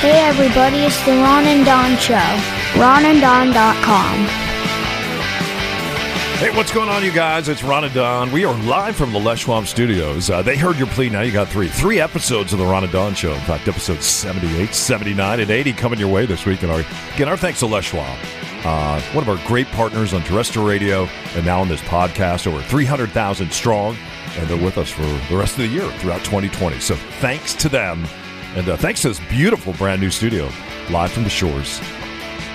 Hey everybody, it's the Ron and Don Show. RonandDon.com. Hey, what's going on, you guys? It's Ron and Don. We are live from the Les Schwab Studios. Uh, they heard your plea. Now you got three. Three episodes of the Ron and Don Show. In fact, episodes 78, 79, and 80 coming your way this week. And our, again, our thanks to Les Schwab, uh, one of our great partners on terrestrial radio and now on this podcast, over 300,000 strong. And they're with us for the rest of the year throughout 2020. So thanks to them. And uh, thanks to this beautiful brand new studio, live from the shores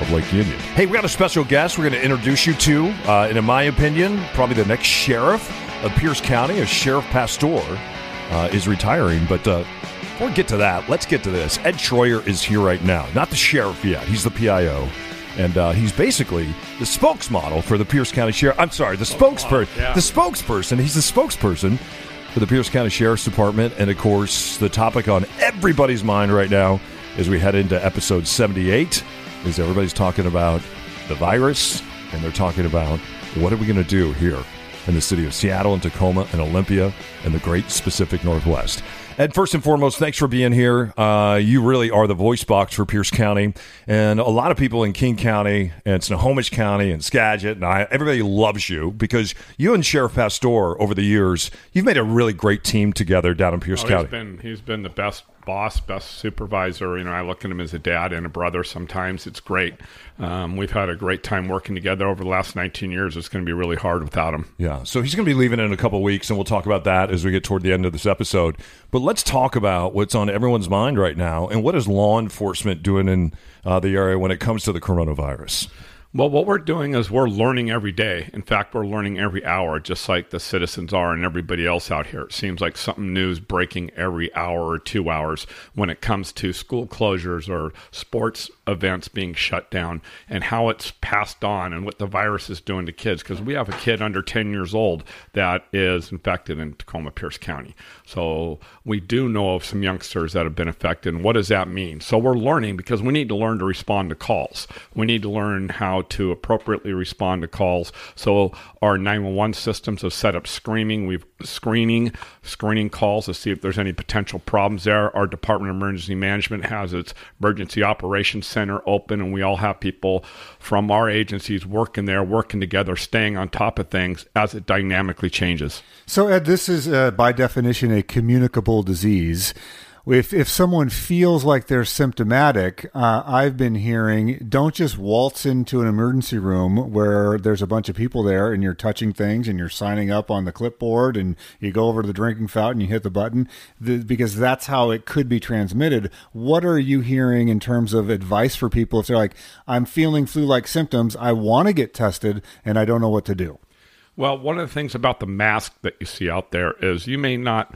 of Lake Union. Hey, we got a special guest we're going to introduce you to, uh, and in my opinion, probably the next sheriff of Pierce County, as Sheriff Pastor uh, is retiring. But uh, before we get to that, let's get to this. Ed Troyer is here right now. Not the sheriff yet, he's the PIO. And uh, he's basically the spokesmodel for the Pierce County Sheriff. I'm sorry, the spokesperson. yeah. The spokesperson. He's the spokesperson for the Pierce County Sheriff's Department. And of course, the topic on everybody's mind right now as we head into episode 78 is everybody's talking about the virus and they're talking about what are we going to do here in the city of Seattle and Tacoma and Olympia and the great Pacific Northwest. And first and foremost, thanks for being here. Uh, you really are the voice box for Pierce County, and a lot of people in King County and Snohomish County and Skagit, and I, everybody loves you because you and Sheriff Pastor over the years, you've made a really great team together down in Pierce Oh, County. he's been he's been the best boss, best supervisor. You know, I look at him as a dad and a brother. Sometimes it's great. Um, we've had a great time working together over the last 19 years. It's going to be really hard without him. Yeah, so he's going to be leaving in a couple weeks, and we'll talk about that as we get toward the end of this episode. But let's talk about what's on everyone's mind right now, and what is law enforcement doing in uh, the area when it comes to the coronavirus? Well, what we're doing is we're learning every day. In fact, we're learning every hour, just like the citizens are and everybody else out here. It seems like something new is breaking every hour or two hours when it comes to school closures or sports events being shut down and how it's passed on and what the virus is doing to kids. Because we have a kid under 10 years old that is infected in Tacoma Pierce County. So we do know of some youngsters that have been affected. And what does that mean? So we're learning because we need to learn to respond to calls. We need to learn how to appropriately respond to calls. So our 911 systems have set up screening. We've screening, screening calls to see if there's any potential problems there. Our Department of Emergency Management has its emergency operations center open, and we all have people from our agencies working there, working together, staying on top of things as it dynamically changes. So, Ed, this is uh, by definition a communicable disease. If if someone feels like they're symptomatic, uh, I've been hearing don't just waltz into an emergency room where there's a bunch of people there and you're touching things and you're signing up on the clipboard and you go over to the drinking fountain, you hit the button, the, because that's how it could be transmitted. What are you hearing in terms of advice for people if they're like, I'm feeling flu-like symptoms, I want to get tested and I don't know what to do? Well, one of the things about the mask that you see out there is you may not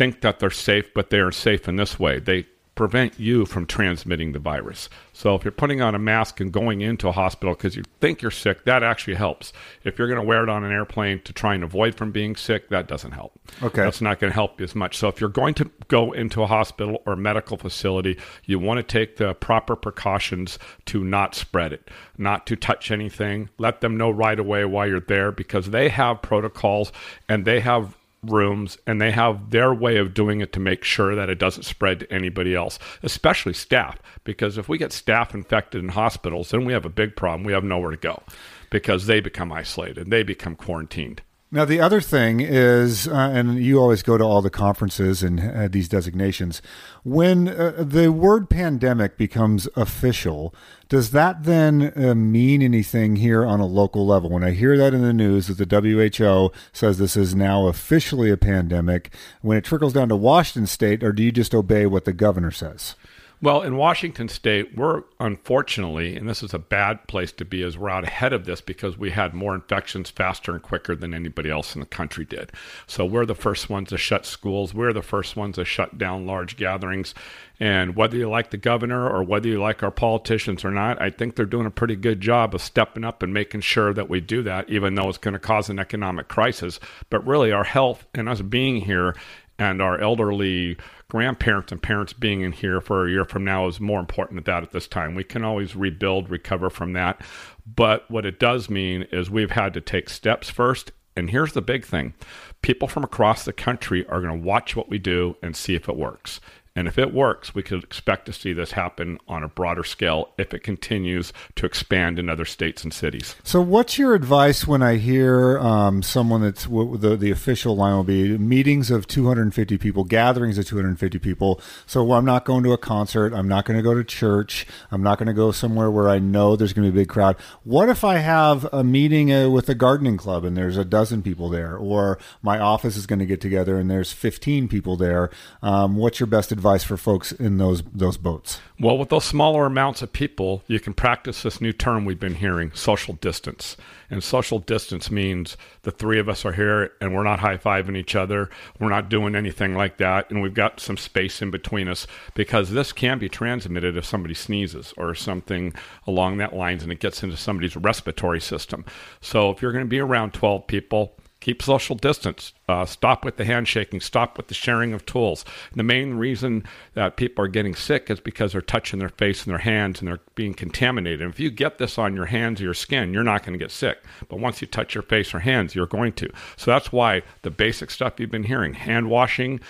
think that they're safe, but they are safe in this way. They prevent you from transmitting the virus. So if you're putting on a mask and going into a hospital because you think you're sick, that actually helps. If you're going to wear it on an airplane to try and avoid from being sick, that doesn't help. Okay. That's not going to help you as much. So if you're going to go into a hospital or medical facility, you want to take the proper precautions to not spread it, not to touch anything. Let them know right away why you're there because they have protocols and they have rooms and they have their way of doing it to make sure that it doesn't spread to anybody else, especially staff. Because if we get staff infected in hospitals, then we have a big problem. We have nowhere to go because they become isolated, they become quarantined. Now, the other thing is, uh, and you always go to all the conferences and uh, these designations, when uh, the word pandemic becomes official, does that then uh, mean anything here on a local level? When I hear that in the news that the WHO says this is now officially a pandemic, when it trickles down to Washington state, or do you just obey what the governor says? Well, in Washington state, we're unfortunately, and this is a bad place to be, is we're out ahead of this because we had more infections faster and quicker than anybody else in the country did. So we're the first ones to shut schools. We're the first ones to shut down large gatherings. And whether you like the governor or whether you like our politicians or not, I think they're doing a pretty good job of stepping up and making sure that we do that, even though it's going to cause an economic crisis. But really, our health and us being here and our elderly grandparents and parents being in here for a year from now is more important than that at this time. We can always rebuild, recover from that. But what it does mean is we've had to take steps first. And here's the big thing people from across the country are going to watch what we do and see if it works. And if it works, we could expect to see this happen on a broader scale if it continues to expand in other states and cities. So, what's your advice when I hear um, someone that's the the official line will be meetings of 250 people, gatherings of 250 people? So, I'm not going to a concert. I'm not going to go to church. I'm not going to go somewhere where I know there's going to be a big crowd. What if I have a meeting uh, with a gardening club and there's a dozen people there, or my office is going to get together and there's 15 people there? Um, what's your best advice for folks in those those boats? Well, with those smaller amounts of people, you can practice this new term we've been hearing, social distance. And social distance means the three of us are here and we're not high fiving each other. We're not doing anything like that. And we've got some space in between us because this can be transmitted if somebody sneezes or something along that lines and it gets into somebody's respiratory system. So if you're going to be around 12 people, keep social distance. Uh, stop with the handshaking. Stop with the sharing of tools. The main reason that people are getting sick is because they're touching their face and their hands and they're being contaminated. And if you get this on your hands or your skin, you're not going to get sick. But once you touch your face or hands, you're going to. So that's why the basic stuff you've been hearing hand washing,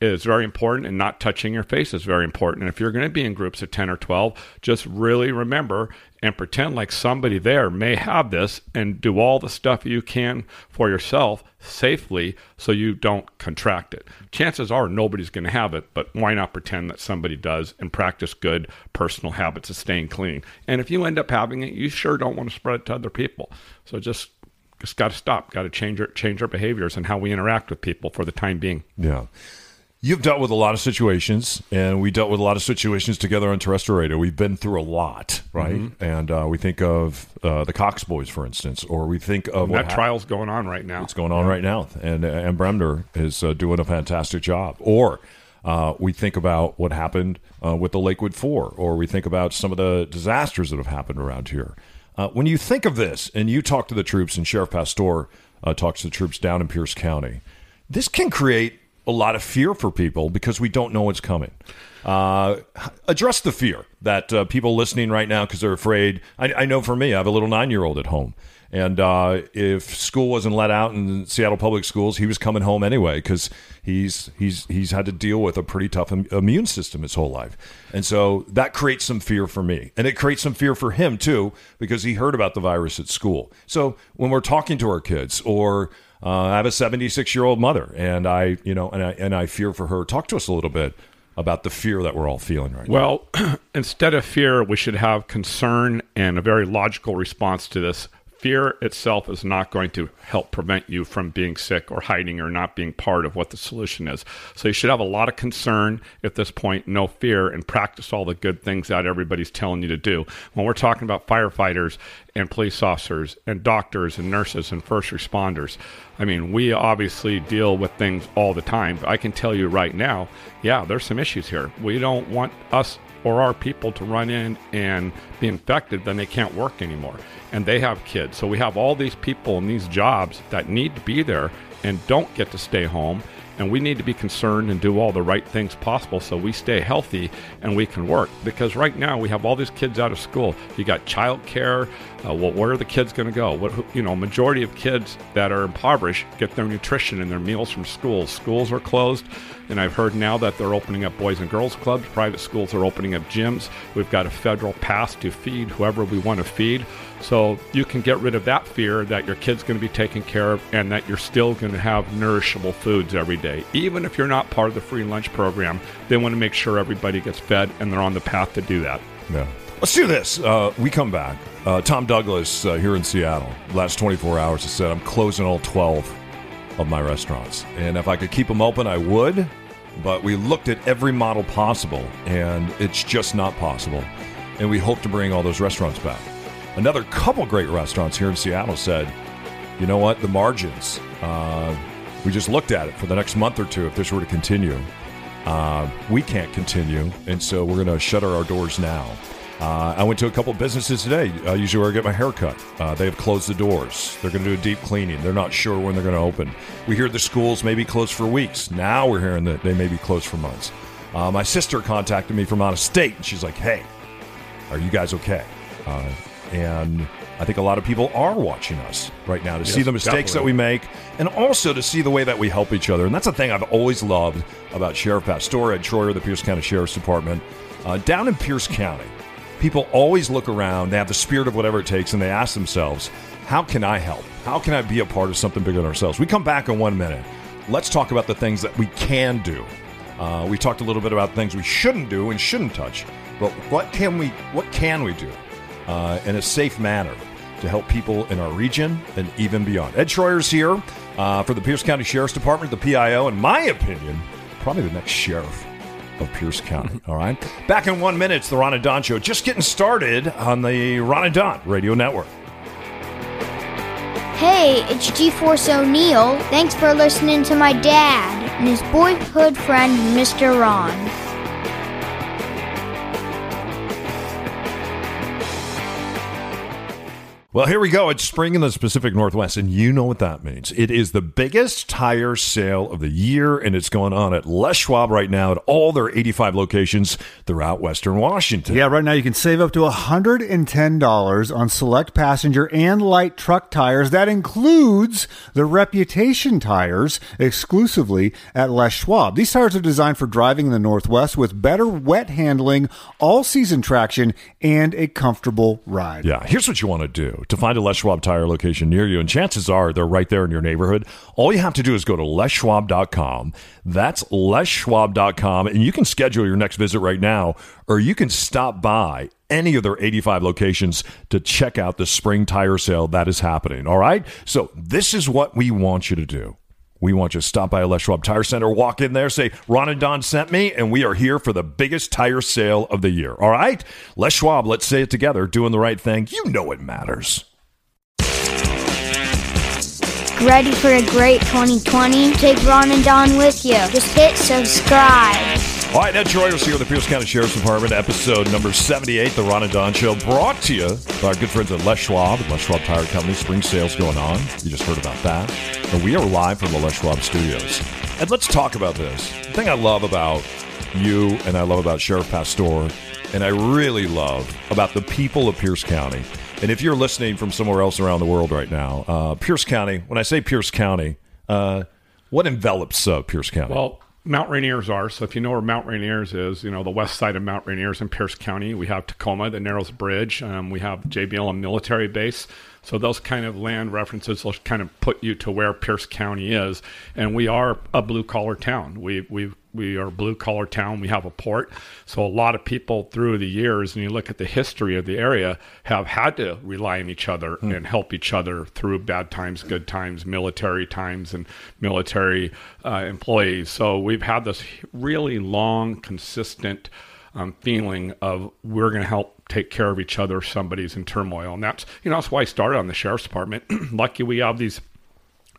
is very important and not touching your face is very important. And if you're going to be in groups of 10 or 12, just really remember and pretend like somebody there may have this and do all the stuff you can for yourself safely so you don't contract it. Chances are nobody's going to have it, but why not pretend that somebody does and practice good personal habits of staying clean? And if you end up having it, you sure don't want to spread it to other people. So just just got to stop, got to change our change our behaviors and how we interact with people for the time being. Yeah. You've dealt with a lot of situations, and we dealt with a lot of situations together on terrestrial radio. We've been through a lot, right? Mm-hmm. And uh, we think of uh, the Cox boys, for instance, or we think of that trial's going on right now. It's going on yeah. right now, and and Bremner is uh, doing a fantastic job. Or uh, we think about what happened uh, with the Lakewood Four, or we think about some of the disasters that have happened around here. Uh, when you think of this, and you talk to the troops, and Sheriff Pastor talks to the troops down in Pierce County, this can create a lot of fear for people because we don't know what's coming. Uh, address the fear that uh, people listening right now because they're afraid. I, I, know for me, I have a little nine year old at home. And uh, if school wasn't let out in Seattle public schools, he was coming home anyway because he's he's he's had to deal with a pretty tough immune system his whole life, and so that creates some fear for me, and it creates some fear for him too because he heard about the virus at school. So when we're talking to our kids or uh, I have a 76 year old mother, and I, you know, and I and I fear for her. Talk to us a little bit about the fear that we're all feeling right well, now. Well, instead of fear, we should have concern and a very logical response to this fear itself is not going to help prevent you from being sick or hiding or not being part of what the solution is. So you should have a lot of concern at this point, no fear, and practice all the good things that everybody's telling you to do. When we're talking about firefighters and police officers and doctors and nurses and first responders, I mean, we obviously deal with things all the time. But I can tell you right now, yeah, there's some issues here. We don't want us or our people to run in and be infected, then they can't work anymore. And they have kids. So we have all these people in these jobs that need to be there and don't get to stay home. And we need to be concerned and do all the right things possible so we stay healthy and we can work. Because right now we have all these kids out of school. You got child care. Uh, well, where are the kids going to go? What you know, majority of kids that are impoverished get their nutrition and their meals from schools. Schools are closed. And I've heard now that they're opening up boys and girls clubs. Private schools are opening up gyms. We've got a federal pass to feed whoever we want to feed. So you can get rid of that fear that your kid's going to be taken care of and that you're still going to have nourishable foods every day. Even if you're not part of the free lunch program, they want to make sure everybody gets fed and they're on the path to do that. Yeah. Let's do this. Uh, we come back. Uh, Tom Douglas uh, here in Seattle, last 24 hours, has said, I'm closing all 12 of my restaurants. And if I could keep them open, I would. But we looked at every model possible, and it's just not possible. And we hope to bring all those restaurants back. Another couple great restaurants here in Seattle said, you know what, the margins, uh, we just looked at it for the next month or two if this were to continue. Uh, we can't continue, and so we're going to shutter our doors now. Uh, I went to a couple businesses today. Uh, usually where I get my hair cut. Uh, they have closed the doors. They're going to do a deep cleaning. They're not sure when they're going to open. We hear the schools may be closed for weeks. Now we're hearing that they may be closed for months. Uh, my sister contacted me from out of state, and she's like, "Hey, are you guys okay?" Uh, and I think a lot of people are watching us right now to see the mistakes that we make and also to see the way that we help each other. And that's the thing I've always loved about Sheriff Pastor, Ed Troyer, the Pierce County Sheriff's Department. Uh, down in Pierce County, people always look around, they have the spirit of whatever it takes, and they ask themselves, how can I help? How can I be a part of something bigger than ourselves? We come back in one minute. Let's talk about the things that we can do. Uh, we talked a little bit about things we shouldn't do and shouldn't touch, but what can we what can we do uh, in a safe manner to help people in our region and even beyond? Ed Troyer's here uh, for the Pierce County Sheriff's Department, the PIO. In my opinion, probably the next sheriff of Pierce County. All right, back in one minute. It's the Ron and Don Show, just getting started on the Ron and Don Radio Network. Hey, it's G-Force O'Neill. Thanks for listening to my dad and his boyhood friend, Mr. Ron. Well, here we go. It's spring in the Pacific Northwest, and you know what that means. It is the biggest tire sale of the year, and it's going on at Les Schwab right now at all their 85 locations throughout Western Washington. Yeah, right now you can save up to $110 on select passenger and light truck tires. That includes the Reputation tires exclusively at Les Schwab. These tires are designed for driving in the Northwest with better wet handling, all season traction, and a comfortable ride. Yeah, here's what you want to do to find a Les Schwab tire location near you, and chances are they're right there in your neighborhood. All you have to do is go to leschwab.com. That's leschwab.com, and you can schedule your next visit right now, or you can stop by any of their 85 locations to check out the spring tire sale that is happening. All right? So, this is what we want you to do. We want you to stop by a Les Schwab Tire Center, walk in there, say, Ron and Don sent me, and we are here for the biggest tire sale of the year. All right? Les Schwab, let's say it together, doing the right thing. You know it matters. Ready for a great 2020? Take Ron and Don with you. Just hit subscribe. All right, Ed Troyer's here with the Pierce County Sheriff's Department, episode number 78, The Ron and Don Show, brought to you by our good friends at Les Schwab, Les Schwab Tire Company. Spring sales going on. You just heard about that. And we are live from the Les Schwab studios. And let's talk about this. The thing I love about you and I love about Sheriff Pastor, and I really love about the people of Pierce County. And if you're listening from somewhere else around the world right now, uh, Pierce County, when I say Pierce County, uh, what envelops uh, Pierce County? Well, Mount Rainiers are. So if you know where Mount Rainiers is, you know, the west side of Mount Rainiers in Pierce County, we have Tacoma, the Narrows Bridge. Um, we have JBL military base. So those kind of land references will kind of put you to where Pierce County is. And we are a blue collar town. We, we, we are a blue collar town. We have a port. So a lot of people through the years, and you look at the history of the area, have had to rely on each other and help each other through bad times, good times, military times, and military uh, employees. So we've had this really long, consistent um, feeling of we're going to help take care of each other. if Somebody's in turmoil, and that's you know that's why I started on the sheriff's department. Lucky we have these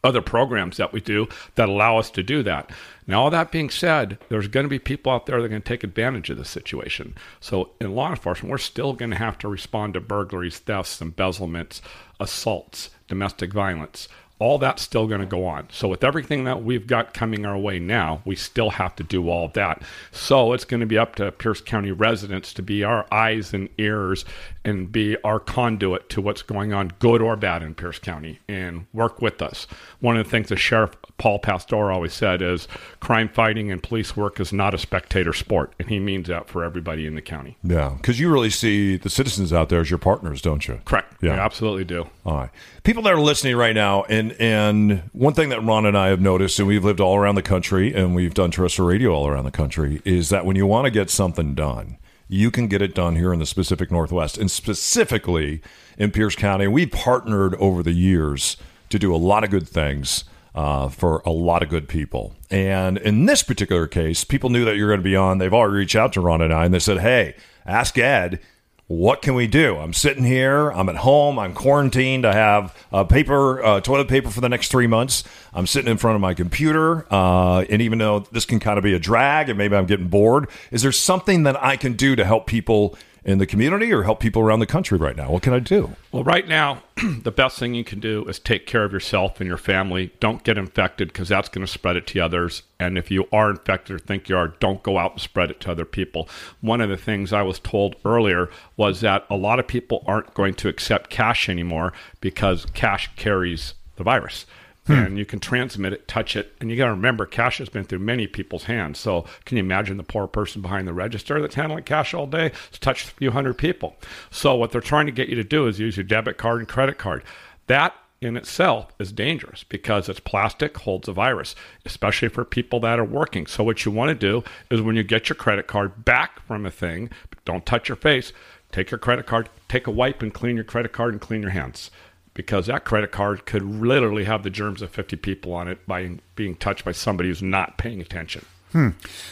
other programs that we do that allow us to do that. Now, all that being said, there's going to be people out there that are going to take advantage of this situation. So, in law enforcement, we're still going to have to respond to burglaries, thefts, embezzlements, assaults, domestic violence. All that's still going to go on. So, with everything that we've got coming our way now, we still have to do all of that. So, it's going to be up to Pierce County residents to be our eyes and ears and be our conduit to what's going on, good or bad, in Pierce County, and work with us. One of the things the sheriff Paul Pastor always said is crime fighting and police work is not a spectator sport, and he means that for everybody in the county. Yeah, because you really see the citizens out there as your partners, don't you? Correct. Yeah. We absolutely do. All right. People that are listening right now, and and one thing that Ron and I have noticed, and we've lived all around the country, and we've done terrestrial radio all around the country, is that when you want to get something done, you can get it done here in the Pacific Northwest, and specifically in Pierce County. We've partnered over the years to do a lot of good things. Uh, for a lot of good people. And in this particular case, people knew that you're going to be on. They've already reached out to Ron and I and they said, Hey, ask Ed, what can we do? I'm sitting here. I'm at home. I'm quarantined. I have uh, paper, uh, toilet paper for the next three months. I'm sitting in front of my computer. Uh, and even though this can kind of be a drag and maybe I'm getting bored, is there something that I can do to help people in the community or help people around the country right now? What can I do? Well, right now, the best thing you can do is take care of yourself and your family. Don't get infected because that's going to spread it to others. And if you are infected or think you are, don't go out and spread it to other people. One of the things I was told earlier was that a lot of people aren't going to accept cash anymore because cash carries the virus. Hmm. And you can transmit it, touch it, and you got to remember, cash has been through many people's hands. So, can you imagine the poor person behind the register that's handling cash all day? It's touched a few hundred people. So, what they're trying to get you to do is use your debit card and credit card. That in itself is dangerous because it's plastic, holds a virus, especially for people that are working. So, what you want to do is when you get your credit card back from a thing, don't touch your face, take your credit card, take a wipe and clean your credit card and clean your hands because that credit card could literally have the germs of 50 people on it by being touched by somebody who's not paying attention. Hmm.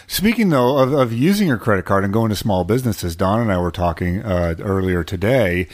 Speaking though of, of using your credit card and going to small businesses, Don and I were talking uh, earlier today.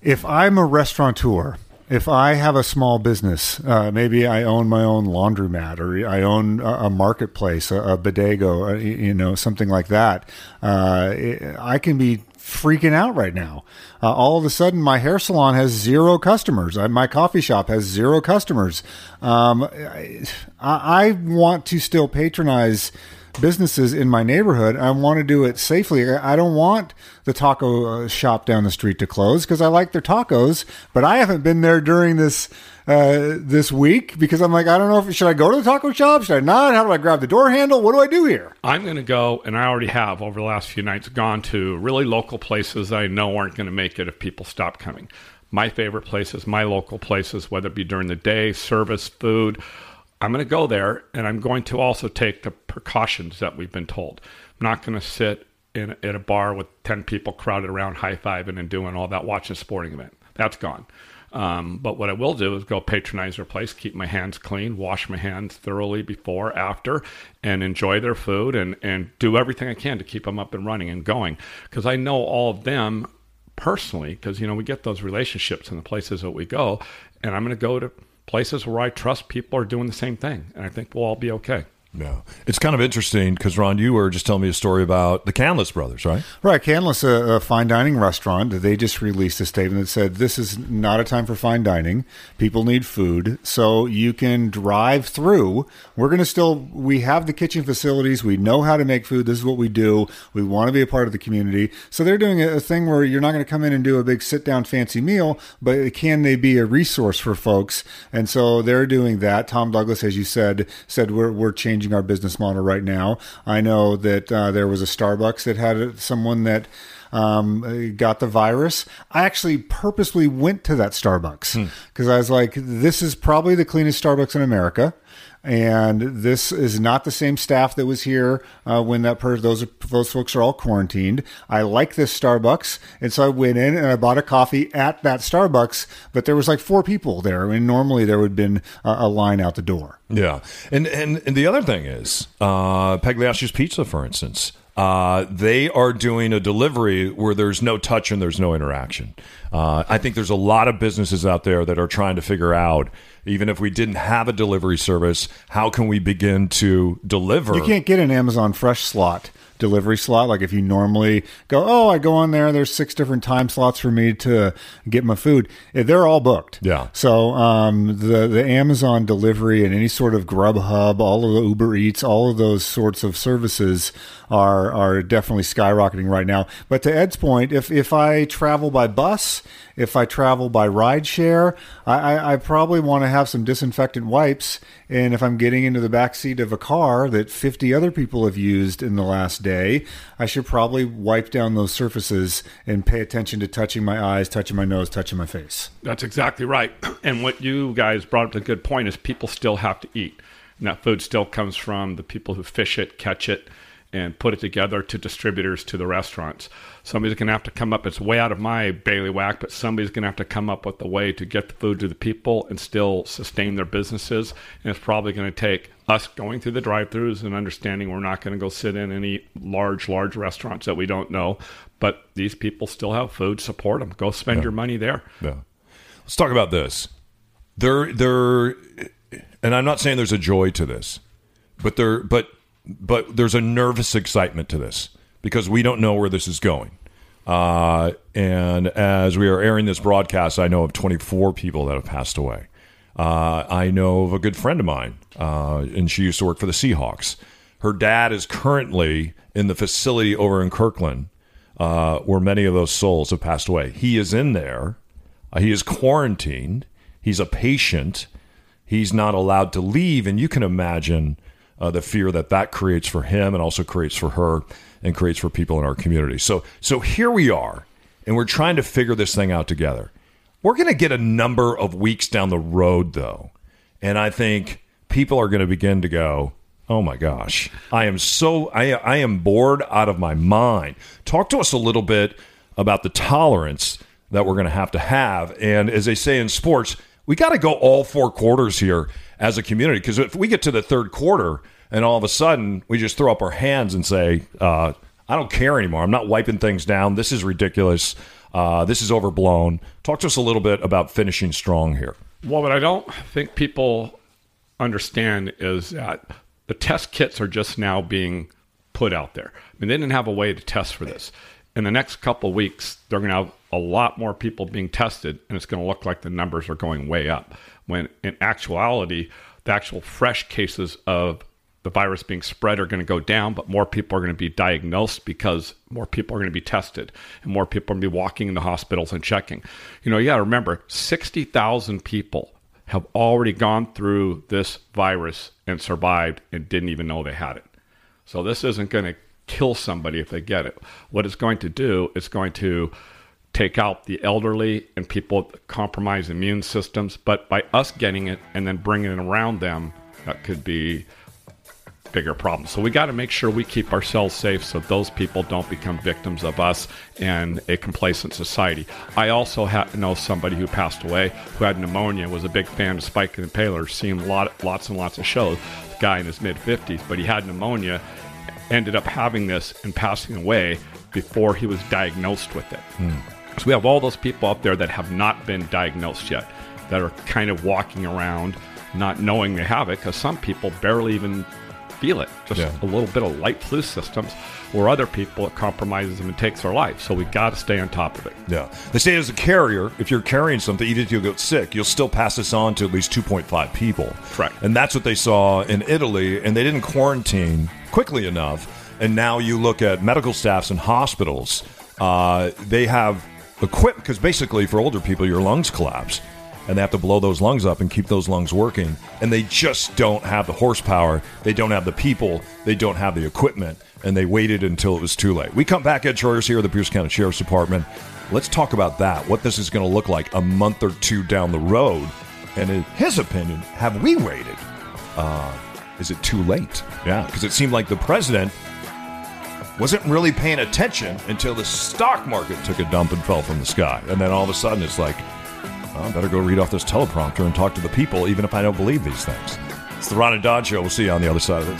If I'm a restaurateur, if I have a small business, uh, maybe I own my own laundromat or I own a, a marketplace, a, a uh, you know, something like that. Uh, I can be freaking out right now. Uh, all of a sudden, my hair salon has zero customers. Uh, my coffee shop has zero customers. Um, I, I, want to still patronize businesses in my neighborhood. I want to do it safely. I don't want the taco uh, shop down the street to close because I like their tacos, but I haven't been there during this uh, this week because I'm like, I don't know if should I go to the taco shop? Should I not? How do I grab the door handle? What do I do here? I'm going to go, and I already have over the last few nights gone to really local places I know aren't going to make it if people stop coming. My favorite places, my local places, whether it be during the day, service, food. I'm going to go there, and I'm going to also take the precautions that we've been told. I'm not going to sit in, in a bar with 10 people crowded around high fiving and doing all that, watching a sporting event. That's gone. Um, but what I will do is go patronize their place, keep my hands clean, wash my hands thoroughly before, after, and enjoy their food and, and do everything I can to keep them up and running and going. Because I know all of them personally, because, you know, we get those relationships in the places that we go. And I'm going to go to places where I trust people are doing the same thing. And I think we'll all be okay. Yeah. It's kind of interesting because, Ron, you were just telling me a story about the Canlis brothers, right? Right. Canlis, a, a, fine dining restaurant, they just released a statement that said this is not a time for fine dining. People need food. So you can drive through. We're going to still, we have the kitchen facilities. We know how to make food. This is what we do. We want to be a part of the community. So they're doing a, a thing where you're not going to come in and do a big sit down fancy meal, but can they be a resource for folks? And so they're doing that. Tom Douglas, as you said, said we're, we're changing changing our business model right now. I know that uh, there was a Starbucks that had someone that um, got the virus. I actually purposely went to that Starbucks because hmm. I was like, this is probably the cleanest Starbucks in America and this is not the same staff that was here uh, when that per- those those folks are all quarantined. I like this Starbucks, and so I went in and I bought a coffee at that Starbucks. But there was like four people there, and normally there would have been a, a line out the door. Yeah, and and, and the other thing is uh, Pagliacci's Pizza, for instance. Uh, they are doing a delivery where there's no touch and there's no interaction. Uh, I think there's a lot of businesses out there that are trying to figure out even if we didn't have a delivery service, how can we begin to deliver? You can't get an Amazon Fresh slot delivery slot. Like if you normally go, oh, I go on there, there's six different time slots for me to get my food. Eh, they're all booked. Yeah. So um, the the Amazon delivery and any sort of Grubhub, all of the Uber Eats, all of those sorts of services are are definitely skyrocketing right now. But to Ed's point, if if I travel by bus if I travel by rideshare, I, I, I probably want to have some disinfectant wipes. And if I'm getting into the back seat of a car that 50 other people have used in the last day, I should probably wipe down those surfaces and pay attention to touching my eyes, touching my nose, touching my face. That's exactly right. And what you guys brought up a good point is people still have to eat. And that food still comes from the people who fish it, catch it, and put it together to distributors to the restaurants. Somebody's going to have to come up. It's way out of my bailiwick, but somebody's going to have to come up with a way to get the food to the people and still sustain their businesses. And it's probably going to take us going through the drive-throughs and understanding we're not going to go sit in any large, large restaurants that we don't know. But these people still have food. Support them. Go spend yeah. your money there. Yeah. Let's talk about this. There, there, and I'm not saying there's a joy to this, but there, but but there's a nervous excitement to this because we don't know where this is going. Uh, and as we are airing this broadcast, I know of 24 people that have passed away. Uh, I know of a good friend of mine, uh, and she used to work for the Seahawks. Her dad is currently in the facility over in Kirkland, uh, where many of those souls have passed away. He is in there. Uh, he is quarantined. He's a patient. He's not allowed to leave, and you can imagine uh, the fear that that creates for him, and also creates for her, and creates for people in our community. So, so here we are, and we're trying to figure this thing out together. We're going to get a number of weeks down the road, though, and I think people are going to begin to go, "Oh my gosh, I am so I I am bored out of my mind." Talk to us a little bit about the tolerance that we're going to have to have, and as they say in sports, we got to go all four quarters here as a community because if we get to the third quarter and all of a sudden we just throw up our hands and say, uh, "I don't care anymore. I'm not wiping things down. This is ridiculous." Uh, this is overblown. Talk to us a little bit about finishing strong here. Well, what I don't think people understand is that the test kits are just now being put out there. I mean, they didn't have a way to test for this. In the next couple weeks, they're going to a lot more people being tested, and it's going to look like the numbers are going way up. When in actuality, the actual fresh cases of the virus being spread are going to go down, but more people are going to be diagnosed because more people are going to be tested and more people are going to be walking into hospitals and checking. You know, you got to remember 60,000 people have already gone through this virus and survived and didn't even know they had it. So this isn't going to kill somebody if they get it. What it's going to do is going to take out the elderly and people with compromised immune systems, but by us getting it and then bringing it around them, that could be bigger problem. So we got to make sure we keep ourselves safe so those people don't become victims of us and a complacent society. I also know somebody who passed away who had pneumonia, was a big fan of Spike and Impaler, seen lot, lots and lots of shows. The guy in his mid 50s, but he had pneumonia, ended up having this and passing away before he was diagnosed with it. Hmm. So we have all those people out there that have not been diagnosed yet, that are kind of walking around not knowing they have it because some people barely even feel it. Just Yeah. a little bit of light flu symptoms, or other people it compromises them and takes their life. So we got to stay on top of it. Yeah. They say as a carrier, if you're carrying something, even if you get sick, you'll still pass this on to at least 2.5 people. Correct. And that's what they saw in Italy, and they didn't quarantine quickly enough. And now you look at medical staffs and hospitals, uh, they have equipment, because basically for older people, your lungs collapse. And they have to blow those lungs up and keep those lungs working. And they just don't have the horsepower. They don't have the people. They don't have the equipment. And they waited until it was too late. We come back, Ed Troyers here at the Pierce County Sheriff's Department. Let's talk about that. What this is going to look like a month or two down the road. And in his opinion, have we waited? Uh, is it too late? Yeah, because it seemed like the president wasn't really paying attention until the stock market took a dump and fell from the sky. And then all of a sudden it's like, well, I better go read off this teleprompter and talk to the people, even if I don't believe these things. It's the Ron and Don Show. We'll see you on the other side of it.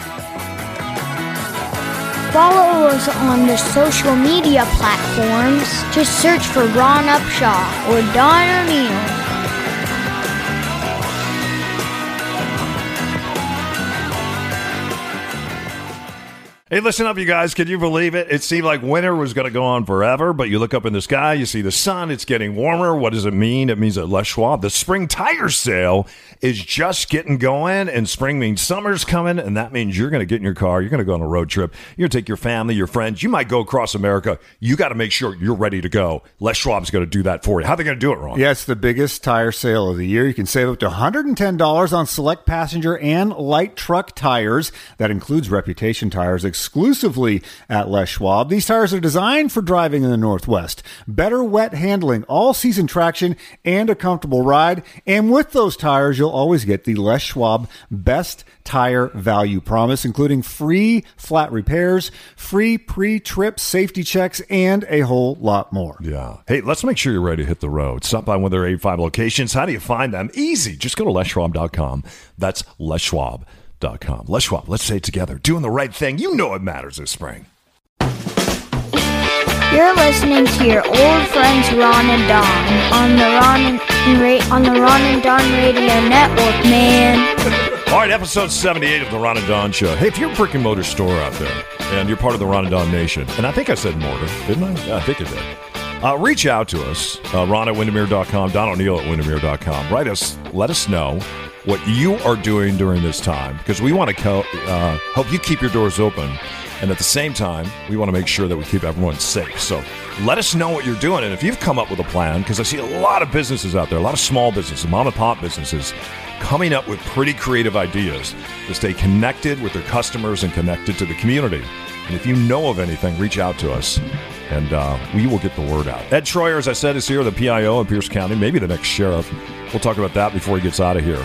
Follow us on the social media platforms. Just search for Ron Upshaw or Don O'Neill. Hey, listen up, you guys. Can you believe it? It seemed like winter was going to go on forever, but you look up in the sky, you see the sun, it's getting warmer. What does it mean? It means that Les Schwab, the spring tire sale, is just getting going, and spring means summer's coming, and that means you're going to get in your car, you're going to go on a road trip, you're going to take your family, your friends, you might go across America. You got to make sure you're ready to go. Les Schwab's going to do that for you. How are they going to do it, Ron? Yeah, it's the biggest tire sale of the year. You can save up to $110 on select passenger and light truck tires. That includes reputation tires exclusively at Les Schwab. These tires are designed for driving in the Northwest. Better wet handling, all season traction, and a comfortable ride. And with those tires, you'll always get the Les Schwab best tire value promise, including free flat repairs, free pre trip safety checks, and a whole lot more. Yeah. Hey, let's make sure you're ready to hit the road. Stop by one of their 85 locations. How do you find them? Easy. Just go to leschwab.com. That's leschwab.com. Les Schwab, let's say it together. Doing the right thing. You know it matters this spring. You're listening to your old friends Ron and Don on the Ron and Ra- on the Ron and Don Radio Network, man. All right, episode 78 of the Ron and Don Show. Hey, if you're a brick and mortar store out there and you're part of the Ron and Don Nation, and I think I said mortar, didn't I? Yeah, I think I did. Uh, reach out to us, uh, Ron at Windermere.com, Don O'Neill at Windermere.com. Write us, let us know what you are doing during this time because we want to co- uh, help you keep your doors open. And at the same time, we want to make sure that we keep everyone safe. So let us know what you're doing. And if you've come up with a plan, because I see a lot of businesses out there, a lot of small businesses, mom and pop businesses, coming up with pretty creative ideas to stay connected with their customers and connected to the community. And if you know of anything, reach out to us and uh, we will get the word out. Ed Troyer, as I said, is here, the PIO in Pierce County, maybe the next sheriff. We'll talk about that before he gets out of here.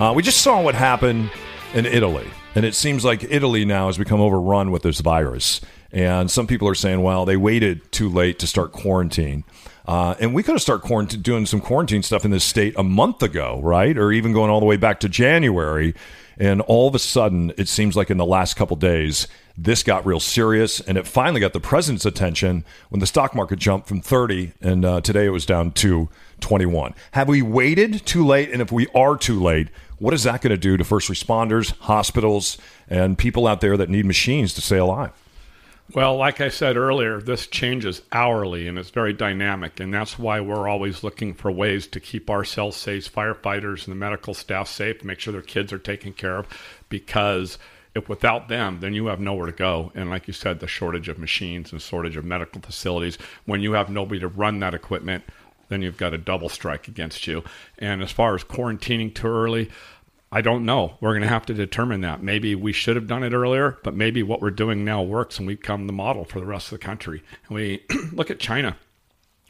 Uh, we just saw what happened in Italy, and it seems like Italy now has become overrun with this virus. And some people are saying, well, they waited too late to start quarantine. Uh, and we could have started quarantine, doing some quarantine stuff in this state a month ago, right? Or even going all the way back to January. And all of a sudden, it seems like in the last couple days, this got real serious. And it finally got the president's attention when the stock market jumped from 30 and uh, today it was down to 21. Have we waited too late? And if we are too late, what is that going to do to first responders, hospitals, and people out there that need machines to stay alive? Well, like I said earlier, this changes hourly and it's very dynamic. And that's why we're always looking for ways to keep ourselves safe, firefighters and the medical staff safe, make sure their kids are taken care of. Because if without them, then you have nowhere to go. And like you said, the shortage of machines and shortage of medical facilities, when you have nobody to run that equipment, then you've got a double strike against you. And as far as quarantining too early, I don't know. We're going to have to determine that. Maybe we should have done it earlier, but maybe what we're doing now works and we become the model for the rest of the country. And we look at China.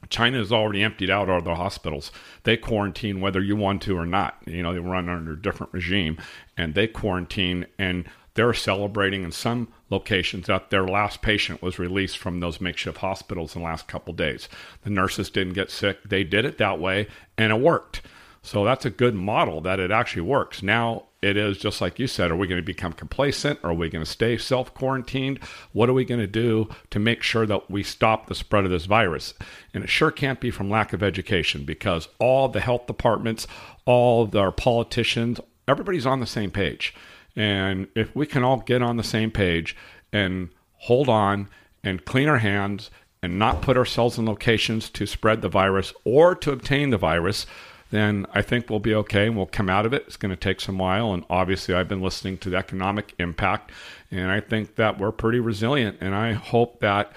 China has already emptied out all the hospitals. They quarantine whether you want to or not. You know, they run under a different regime and they quarantine and they're celebrating in some locations that their last patient was released from those makeshift hospitals in the last couple days. The nurses didn't get sick. They did it that way and it worked. So that's a good model that it actually works. Now it is just like you said, are we going to become complacent? Are we going to stay self quarantined? What are we going to do to make sure that we stop the spread of this virus? And it sure can't be from lack of education because all the health departments, all our politicians, everybody's on the same page. And if we can all get on the same page and hold on and clean our hands and not put ourselves in locations to spread the virus or to obtain the virus, then I think we'll be okay and we'll come out of it. It's going to take some while. And obviously, I've been listening to the economic impact, and I think that we're pretty resilient. And I hope that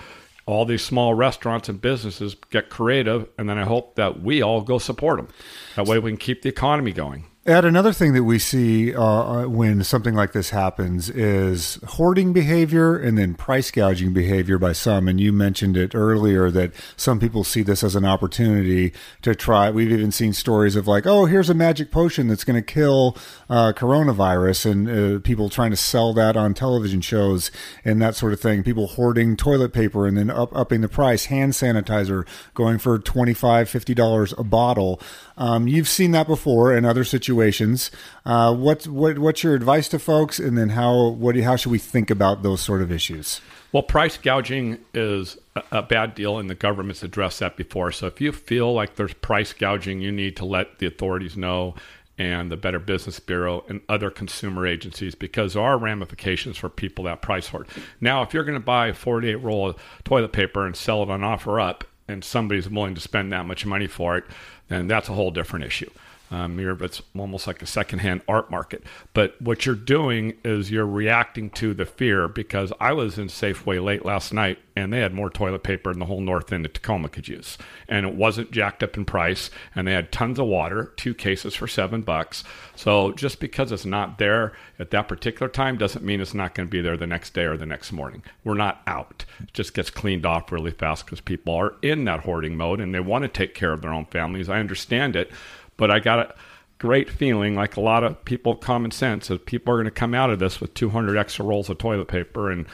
all these small restaurants and businesses get creative, and then I hope that we all go support them. That way, we can keep the economy going. Ed, another thing that we see uh, when something like this happens is hoarding behavior and then price gouging behavior by some. And you mentioned it earlier that some people see this as an opportunity to try. We've even seen stories of like, oh, here's a magic potion that's going to kill uh, coronavirus, and uh, people trying to sell that on television shows and that sort of thing. People hoarding toilet paper and then up, upping the price. Hand sanitizer going for $25, $50 a bottle. Um, you've seen that before in other situations. Uh, what, what, what's your advice to folks, and then how what how should we think about those sort of issues? Well, price gouging is a, bad deal, and the government's addressed that before. So if you feel like there's price gouging, you need to let the authorities know and the Better Business Bureau and other consumer agencies because there are ramifications for people that price hoard. Now, if you're going to buy a 48 roll of toilet paper and sell it on OfferUp, and somebody's willing to spend that much money for it, then that's a whole different issue. Um, mir, but it's almost like a secondhand art market. But what you're doing is you're reacting to the fear because I was in Safeway late last night and they had more toilet paper in the whole north end of Tacoma could use. And it wasn't jacked up in price and they had tons of water, two cases for seven bucks. So just because it's not there at that particular time doesn't mean it's not going to be there the next day or the next morning. We're not out. It just gets cleaned off really fast because people are in that hoarding mode and they want to take care of their own families. I understand it but I got a great feeling, like a lot of people, common sense, that people are going to come out of this with 200 extra rolls of toilet paper and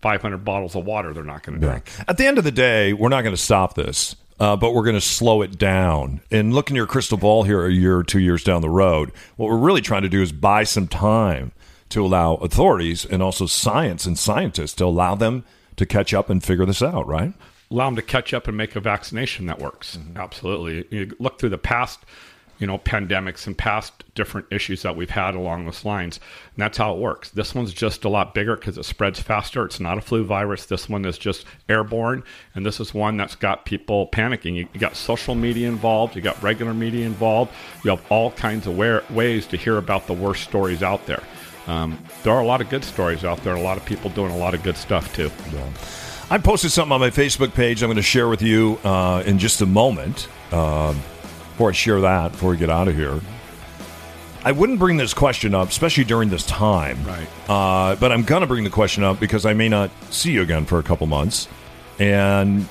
500 bottles of water they're not going to drink. At the end of the day, we're not going to stop this. Uh, but we're going to slow it down. And looking your crystal ball here a year or two years down the road, what we're really trying to do is buy some time to allow authorities and also science and scientists to allow them to catch up and figure this out, right? Allow them to catch up and make a vaccination that works. Mm-hmm. Absolutely. You look through the past you know, pandemics and past different issues that we've had along those lines. And that's how it works. This one's just a lot bigger because it spreads faster. It's not a flu virus. This one is just airborne. And this is one that's got people panicking. You, you got social media involved, you got regular media involved. You have all kinds of wa- ways to hear about the worst stories out there. Um, there are a lot of good stories out there, a lot of people doing a lot of good stuff too. Yeah. I posted something on my Facebook page I'm going to share with you uh, in just a moment. Uh, before I share that, before we get out of here, I wouldn't bring this question up, especially during this time. Right. Uh, but I'm going to bring the question up because I may not see you again for a couple months. And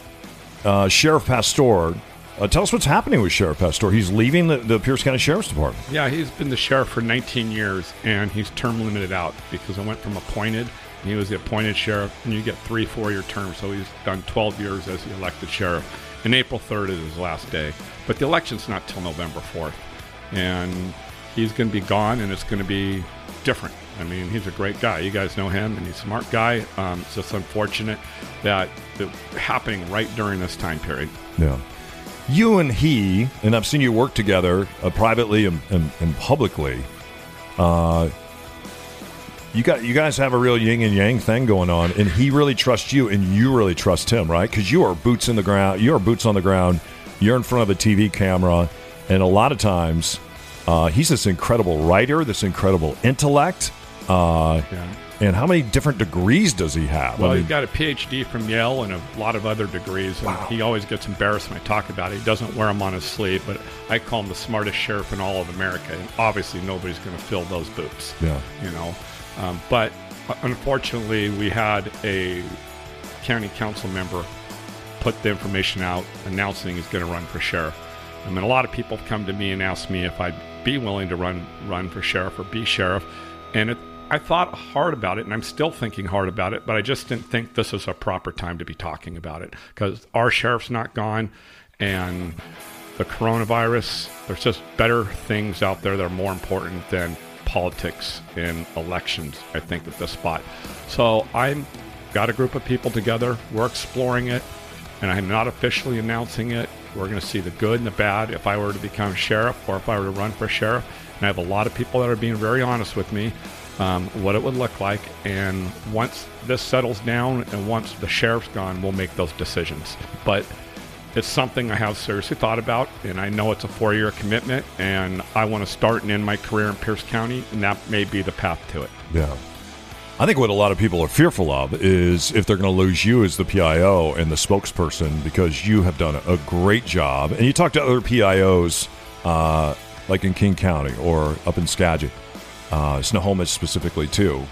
uh, Sheriff Pastor, uh, tell us what's happening with Sheriff Pastor. He's leaving the, the Pierce County Sheriff's Department. Yeah, he's been the sheriff for 19 years, and he's term limited out because I went from appointed. He was the appointed sheriff, and you get three four-year terms. So he's done 12 years as the elected sheriff. And April 3rd is his last day. But the election's not till November 4th. And he's going to be gone, and it's going to be different. I mean, he's a great guy. You guys know him, and he's a smart guy. Um, it's just unfortunate that it's happening right during this time period. Yeah. You and he, and I've seen you work together uh, privately and, and, and publicly. Uh, you got you guys have a real yin and yang thing going on, and he really trusts you, and you really trust him, right? Because you are boots in the ground. You are boots on the ground. You're in front of a TV camera, and a lot of times, uh, he's this incredible writer, this incredible intellect. Uh, Yeah. And how many different degrees does he have? Well, I mean, he's got a PhD from Yale and a lot of other degrees. And he always gets embarrassed when I talk about it. He doesn't wear them on his sleeve, but I call him the smartest sheriff in all of America. And obviously, nobody's going to fill those boots. Yeah. You know, um, but uh, unfortunately, we had a county council member put the information out announcing he's going to run for sheriff. I mean, a lot of people have come to me and asked me if I'd be willing to run run for sheriff or be sheriff, and it, I thought hard about it, and I'm still thinking hard about it. But I just didn't think this is a proper time to be talking about it because our sheriff's not gone, and the coronavirus. There's just better things out there that are more important than politics and elections. I think at this spot. So I've got a group of people together. We're exploring it and I'm not officially announcing it. We're going to see the good and the bad if I were to become sheriff or if I were to run for sheriff. And I have a lot of people that are being very honest with me um, what it would look like. And once this settles down and once the sheriff's gone, we'll make those decisions. But it's something I have seriously thought about, and I know it's a four year commitment, and I want to start and end my career in Pierce County, and that may be the path to it. Yeah. I think what a lot of people are fearful of is if they're going to lose you as the PIO and the spokesperson because you have done a great job. And you talk to other PIOs, uh, like in King County or up in Skagit, uh, Snohomish specifically, too.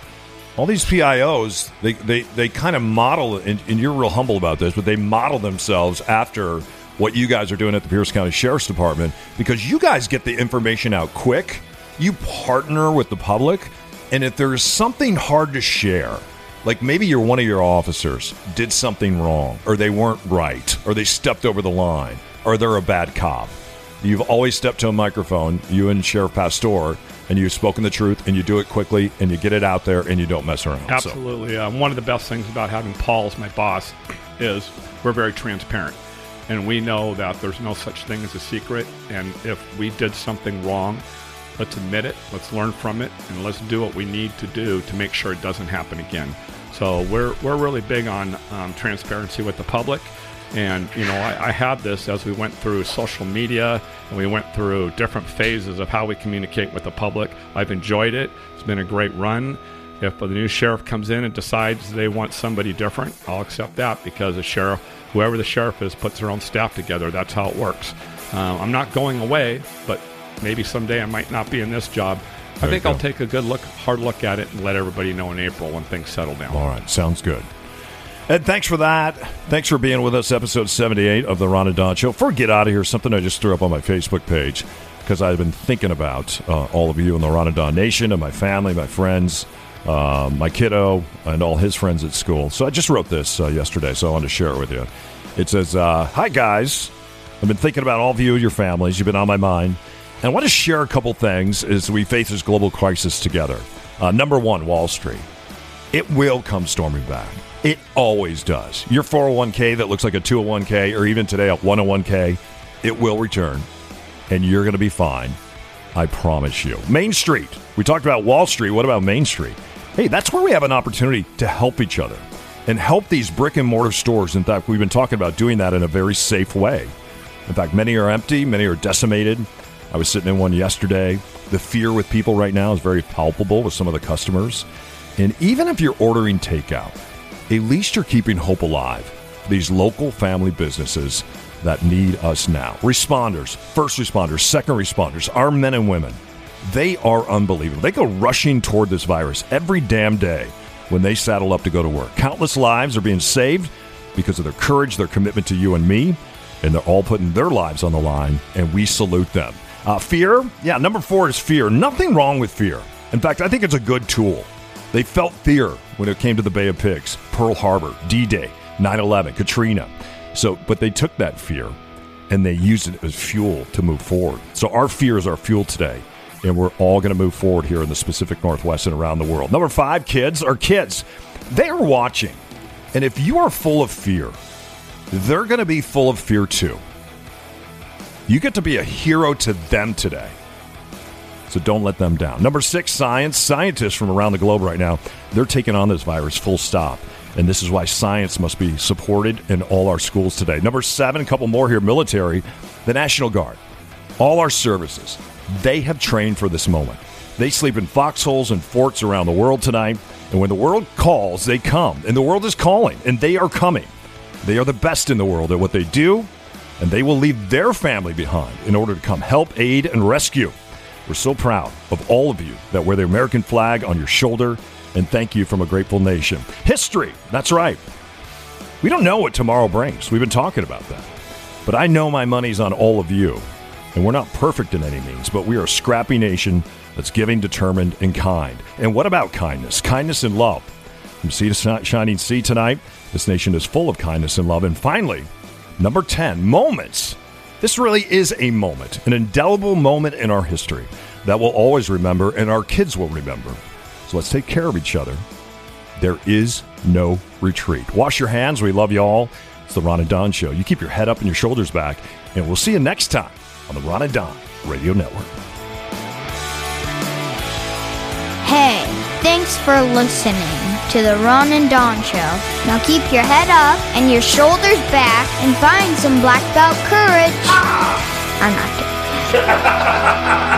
All these PIOs, they, they, they kind of model, and, and you're real humble about this, but they model themselves after what you guys are doing at the Pierce County Sheriff's Department because you guys get the information out quick. You partner with the public. And if there's something hard to share, like maybe you're one of your officers did something wrong, or they weren't right, or they stepped over the line, or they're a bad cop. You've always stepped to a microphone, you and Sheriff Pastor, and you've spoken the truth, and you do it quickly, and you get it out there, and you don't mess around. So- Absolutely. Um, one of the best things about having Paul as my boss is we're very transparent. And we know that there's no such thing as a secret. And if we did something wrong, let's admit it, let's learn from it, and let's do what we need to do to make sure it doesn't happen again. So we're, we're really big on um, transparency with the public. And, you know, I, I had this as we went through social media and we went through different phases of how we communicate with the public. I've enjoyed it. It's been a great run. If the new sheriff comes in and decides they want somebody different, I'll accept that because the sheriff, whoever the sheriff is, puts their own staff together. That's how it works. Uh, I'm not going away, but maybe someday I might not be in this job. I There you think I'll take a good look, hard look at it, and let everybody know in April when things settle down. All right, sounds good. Ed, thanks for that. Thanks for being with us, episode 78 of the Ron and Don Show. We get out of here, something I just threw up on my Facebook page because I've been thinking about uh, all of you in the Ron and Don Nation and my family, my friends, uh, my kiddo, and all his friends at school. So I just wrote this uh, yesterday, so I wanted to share it with you. It says, uh, Hi, guys. I've been thinking about all of you and your families. You've been on my mind. And I want to share a couple things as we face this global crisis together. Uh, number one, Wall Street it will come storming back. It always does. Your 401k that looks like a 201k or even today a 101k, it will return. and you're going to be fine. I promise you. Main Street. We talked about Wall Street. What about Main Street? Hey, that's where we have an opportunity to help each other and help these brick and mortar stores. In fact, we've been talking about doing that in a very safe way. In fact, many are empty, many are decimated. I was sitting in one yesterday. The fear with people right now is very palpable with some of the customers. And even if you're ordering takeout, at least you're keeping hope alive. These local family businesses that need us now. Responders, first responders, second responders, our men and women, they are unbelievable. They go rushing toward this virus every damn day when they saddle up to go to work. Countless lives are being saved because of their courage, their commitment to you and me, and they're all putting their lives on the line, and we salute them. Uh, fear? Yeah, number four is fear. Nothing wrong with fear. In fact, I think it's a good tool. They felt fear when it came to the Bay of Pigs, Pearl Harbor, D Day, 9 11, Katrina. So, but they took that fear and they used it as fuel to move forward. So, our fear is our fuel today, and we're all going to move forward here in the Pacific Northwest and around the world. Number five, kids are kids. They are watching. And if you are full of fear, they're going to be full of fear too. You get to be a hero to them today. So don't let them down. Number six, science. Scientists from around the globe right now, they're taking on this virus full stop. And this is why science must be supported in all our schools today. Number seven, a couple more here military, the National Guard, all our services, they have trained for this moment. They sleep in foxholes and forts around the world tonight. And when the world calls, they come. And the world is calling, and they are coming. They are the best in the world at what they do, and they will leave their family behind in order to come help, aid, and rescue. We're so proud of all of you that wear the American flag on your shoulder, and thank you from a grateful nation. History, that's right. We don't know what tomorrow brings. We've been talking about that. But I know my money's on all of you. And we're not perfect in any means, but we are a scrappy nation that's giving, determined, and kind. And what about kindness? Kindness and love. From Sea to Shining Sea tonight, this nation is full of kindness and love. And finally, number 10, moments. This really is a moment, an indelible moment in our history that we'll always remember and our kids will remember. So let's take care of each other. There is no retreat. Wash your hands. We love you all. It's the Ron and Don Show. You keep your head up and your shoulders back, and we'll see you next time on the Ron and Don Radio Network. Hey, thanks for listening to the Ron and Don Show. Now keep your head up and your shoulders back and find some black belt courage. Ah! I'm not kidding.